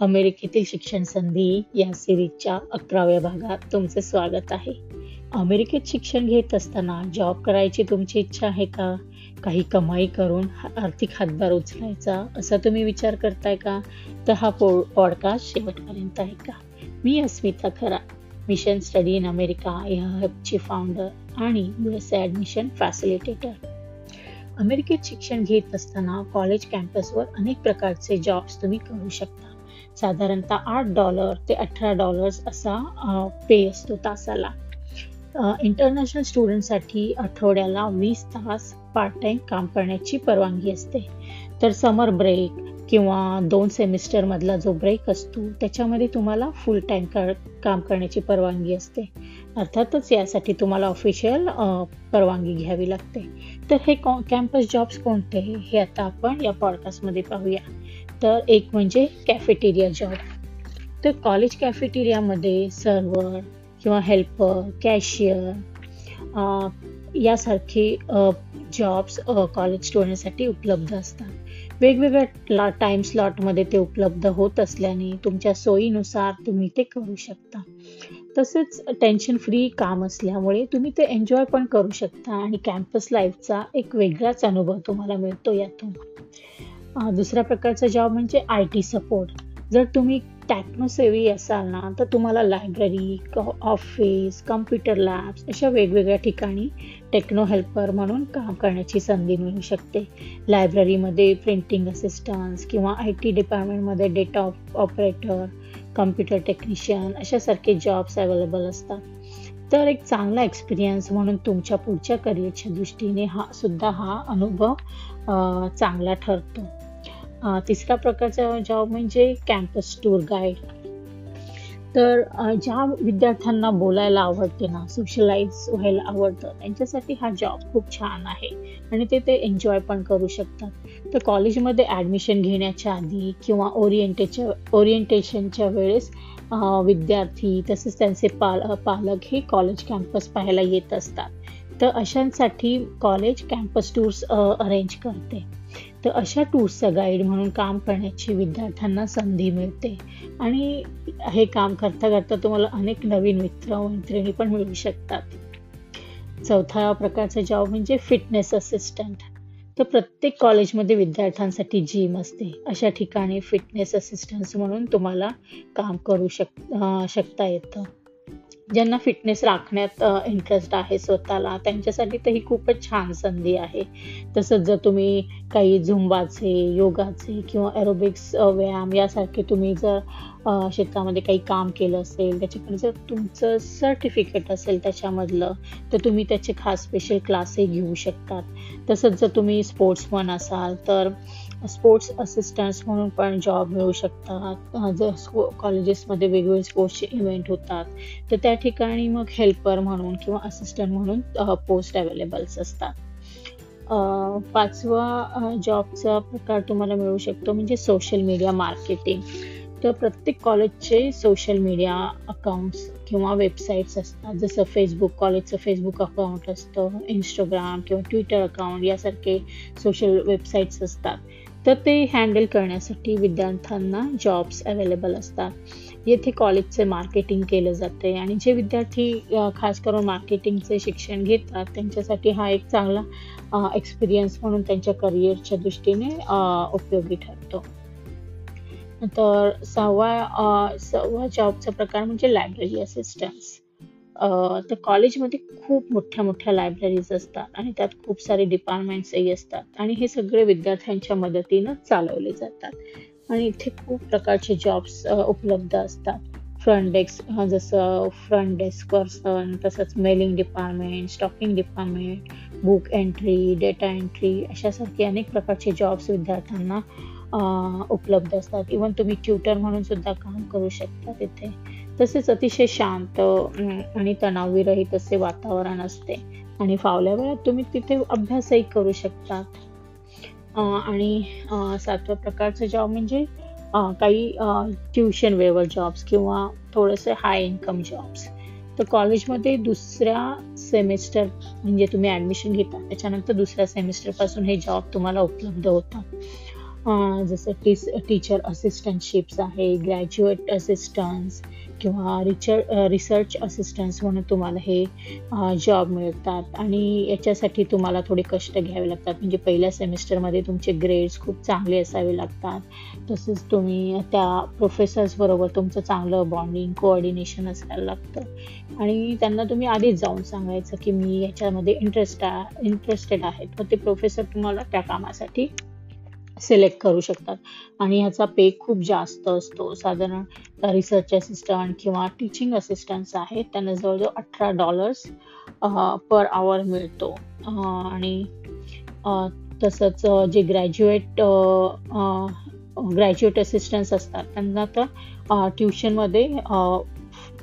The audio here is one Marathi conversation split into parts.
अमेरिकेतील शिक्षण संधी या सिरीजच्या अकराव्या भागात तुमचे स्वागत आहे. अमेरिकेत शिक्षण घेत असताना जॉब करायची तुमची इच्छा आहे का? काही कमाई करून आर्थिक हातभार उचलायचा असा तुम्ही विचार करताय का? तर हा पो पॉडकास्ट शेवटपर्यंत आहे का? मी अस्मिता खरा मिशन स्टडी इन अमेरिका या हबची फाउंडर आणि यू एस ॲडमिशन फॅसिलिटेटर अमेरिकेत शिक्षण घेत असताना कॉलेज कॅम्पसवर अनेक प्रकारचे जॉब्स तुम्ही करू शकता. साधारणतः आठ डॉलर ते अठरा डॉलर्स असा पे असतो तासाला. इंटरनॅशनल स्टुडंटसाठी आठवड्याला वीस तास पार्ट टाईम काम करण्याची परवानगी असते. तर समर ब्रेक किंवा दोन सेमिस्टरमधला जो ब्रेक असतो त्याच्यामध्ये तुम्हाला फुल टाईम कर काम करण्याची परवानगी असते. अर्थातच यासाठी तुम्हाला ऑफिशियल परवानगी घ्यावी लागते. तर हे कॅम्पस जॉब्स कोणते? हे आता आपण या पॉडकास्टमध्ये पाहूया. तर एक म्हणजे कॅफेटेरिया जॉब तर कॉलेज कॅफेटेरियामध्ये सर्वर किंवा हेल्पर कॅशियर यासारखे जॉब्स कॉलेज स्टुडंटसाठी उपलब्ध असतात. वेगवेगळ्या टाईम स्लॉटमध्ये ते उपलब्ध होत असल्याने तुमच्या सोयीनुसार तुम्ही ते करू शकता. तसेच टेन्शन फ्री काम असल्यामुळे तुम्ही ते एन्जॉय पण करू शकता आणि कॅम्पस लाईफचा एक वेगळाच अनुभव तुम्हाला मिळतो यातून. दुसऱ्या प्रकारचा जॉब म्हणजे आय टी सपोर्ट जर तुम्ही टेक्नोसेवी असाल ना तर तुम्हाला लायब्ररी ऑफिस कम्प्युटर लॅब्स अशा वेगवेगळ्या ठिकाणी टेक्नो हेल्पर म्हणून काम करण्याची संधी मिळू शकते. लायब्ररीमध्ये प्रिंटिंग असिस्टन्स किंवा आय टी डिपार्टमेंटमध्ये डेटा ऑपरेटर कम्प्युटर टेक्निशियन अशासारखे जॉब्स अवेलेबल असतात. तर एक चांगला एक्सपिरियन्स म्हणून तुमच्या पुढच्या करिअरच्या दृष्टीने हा सुद्धा हा अनुभव चांगला ठरतो. तिसरा प्रकारचा जॉब म्हणजे कॅम्पस टूर गाईड तर ज्या विद्यार्थ्यांना बोलायला आवडते ना सोशलाइज व्हायला आवडतं त्यांच्यासाठी हा जॉब खूप छान आहे. आणि ते ते एन्जॉय पण करू शकतात. तर कॉलेजमध्ये ॲडमिशन घेण्याच्या आधी किंवा ओरिएंटेच्या ओरिएंटेशनच्या वेळेस विद्यार्थी तसेच त्यांचे पाल पालक हे कॉलेज कॅम्पस पाहायला येत असतात. तर अशांसाठी कॉलेज कॅम्पस टूर्स अरेंज करते. तर अशा टूर्सचा गाईड म्हणून काम करण्याची विद्यार्थ्यांना संधी मिळते. आणि हे काम करता करता तुम्हाला अनेक नवीन मित्र मैत्रिणी पण मिळू शकतात. चौथा प्रकारचा जॉब म्हणजे फिटनेस असिस्टंट तर प्रत्येक कॉलेजमध्ये विद्यार्थ्यांसाठी जिम असते. अशा ठिकाणी फिटनेस असिस्टंट म्हणून तुम्हाला काम करू शक शकता येतं. ज्यांना फिटनेस राखण्यात इंटरेस्ट आहे स्वतःला त्यांच्यासाठी तर ही खूपच छान संधी आहे. तसंच जर तुम्ही काही झुंबाचे योगाचे किंवा एरोबिक्स व्यायाम यासारखे तुम्ही जर क्षेत्रामध्ये काही काम केलं असेल त्याच्याकडे जर तुमचं सर्टिफिकेट असेल त्याच्यामधलं तर तुम्ही त्याचे खास स्पेशल क्लासही घेऊ शकतात. तसंच जर तुम्ही स्पोर्ट्समन असाल तर स्पोर्ट्स असिस्टंट्स म्हणून पण जॉब मिळू शकतात. जर स्पो कॉलेजेसमध्ये वेगवेगळे स्पोर्ट्सचे इव्हेंट होतात तर त्या ठिकाणी मग हेल्पर म्हणून किंवा असिस्टंट म्हणून पोस्ट अवेलेबल्स असतात. पाचवा जॉबचा प्रकार तुम्हाला मिळू शकतो म्हणजे सोशल मीडिया मार्केटिंग तर प्रत्येक कॉलेजचे सोशल मीडिया अकाउंट्स किंवा वेबसाईट्स असतात. जसं फेसबुक कॉलेजचं फेसबुक अकाउंट असतं इंस्टाग्राम किंवा ट्विटर अकाउंट यासारखे सोशल वेबसाईट्स असतात. तर ते हँडल करण्यासाठी विद्यार्थ्यांना जॉब्स अवेलेबल असतात. येथे कॉलेजचे मार्केटिंग केलं जाते आणि जे विद्यार्थी खास करून मार्केटिंगचे शिक्षण घेतात त्यांच्यासाठी हा एक चांगला एक्सपिरियन्स म्हणून त्यांच्या करिअरच्या दृष्टीने उपयोगी ठरतो. तर सहावा सहावा जॉबचा प्रकार म्हणजे लायब्ररी असिस्टन्स तर कॉलेजमध्ये खूप मोठ्या मोठ्या लायब्ररीज असतात आणि त्यात खूप सारे डिपार्टमेंट्सही असतात. आणि हे सगळे विद्यार्थ्यांच्या मदतीनं चालवले जातात. आणि इथे खूप प्रकारचे जॉब्स उपलब्ध असतात. फ्रंट डेस्क जसं फ्रंट डेस्क पर्सन तसंच mailing department stocking department book entry data entry अशासारखे अनेक प्रकारचे जॉब्स विद्यार्थ्यांना उपलब्ध असतात. इवन तुम्ही ट्युटर म्हणून सुद्धा काम करू शकता तिथे. तसेच अतिशय शांत आणि तणावविरहित असे वातावरण असते. आणि फावल्या वेळात तुम्ही तिथे अभ्यासही करू शकतात आणि सातव्या प्रकारचा जॉब म्हणजे काही ट्युशन वेवर जॉब्स किंवा थोडेसे हाय इन्कम जॉब्स तर कॉलेजमध्ये दुसऱ्या सेमिस्टर म्हणजे तुम्ही ॲडमिशन घेता त्याच्यानंतर दुसऱ्या सेमिस्टरपासून हे जॉब तुम्हाला उपलब्ध होतात जसं टीस टीचर असिस्टंटशिप्स आहे ग्रॅज्युएट असिस्टन्स किंवा रिचर रिसर्च असिस्टन्स म्हणून तुम्हाला हे जॉब मिळतात. आणि याच्यासाठी तुम्हाला थोडे कष्ट घ्यावे लागतात. म्हणजे पहिल्या सेमिस्टरमध्ये तुमचे ग्रेड्स खूप चांगले असावे लागतात. तसेच तुम्ही त्या प्रोफेसर्सबरोबर तुमचं चांगलं बॉन्डिंग कोऑर्डिनेशन असायला लागतं. आणि त्यांना तुम्ही आधीच जाऊन सांगायचं की मी याच्यामध्ये इंटरेस्ट इंटरेस्टेड आहे. तर ते प्रोफेसर तुम्हाला त्या कामासाठी सिलेक्ट करू शकतात. आणि ह्याचा पे खूप जास्त असतो. साधारण रिसर्च असिस्टंट किंवा टीचिंग असिस्टंट्स आहेत त्यांना जवळजवळ अठरा डॉलर्स पर आवर मिळतो. आणि तसंच जे ग्रॅज्युएट ग्रॅज्युएट असिस्टंट्स असतात त्यांना तर ट्युशनमध्ये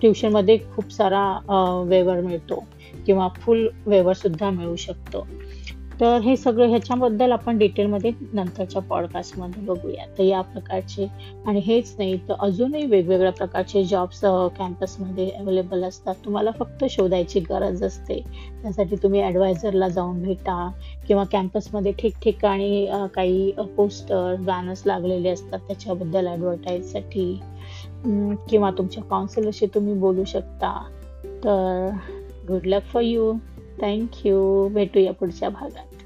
ट्युशनमध्ये खूप सारा वेवर मिळतो. किंवा फुल वेवरसुद्धा मिळू शकतो. तर हे सगळं ह्याच्याबद्दल आपण डिटेलमध्ये नंतरच्या पॉडकास्टमध्ये बघूया तर या प्रकारचे आणि हेच नाही तर अजूनही वेगवेगळ्या प्रकारचे जॉब्स कॅम्पसमध्ये अवेलेबल असतात. तुम्हाला फक्त शोधायची गरज असते. त्यासाठी तुम्ही ॲडवायझरला जाऊन भेटा किंवा कॅम्पसमध्ये ठिकठिकाणी काही पोस्टर बॅनर्स लागलेले असतात त्याच्याबद्दल ॲडव्हर्टाईजसाठी किंवा तुमच्या काउन्सिलरशी तुम्ही बोलू शकता. तर good luck for you thank you भेटूया पुढच्या भागात.